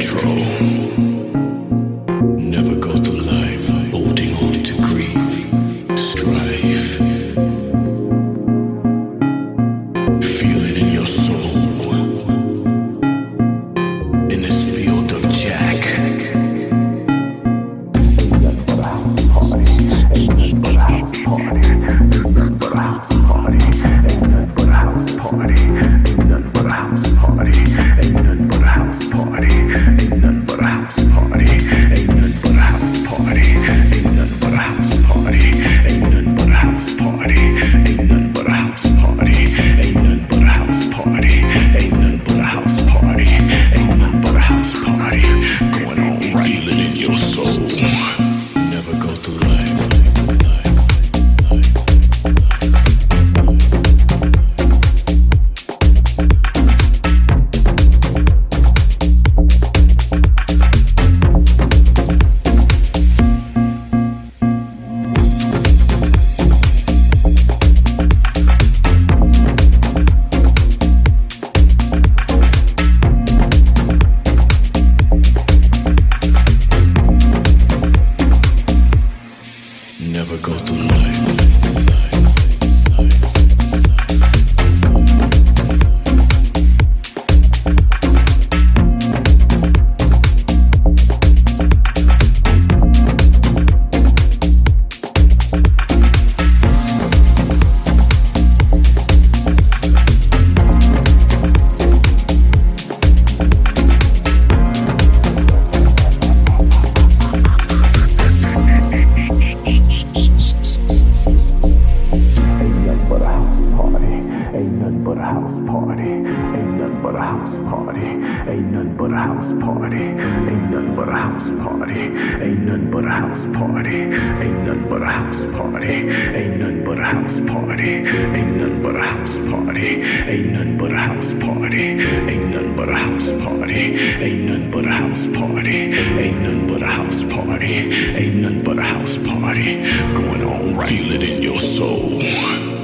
control. party. Ain't nothing but a house party. Ain't nothing but a house party. Ain't nothing but a house party. Ain't nothing but a house party. Ain't nothing but a house party. Ain't nothing but a house party. Ain't nothing but a house party. Ain't nothing but a house party. Ain't nothing but a house party. Ain't nothing but a house party. Ain't nothing but a house party. Ain't nothing but a house party. Going on right. Feel it in your soul.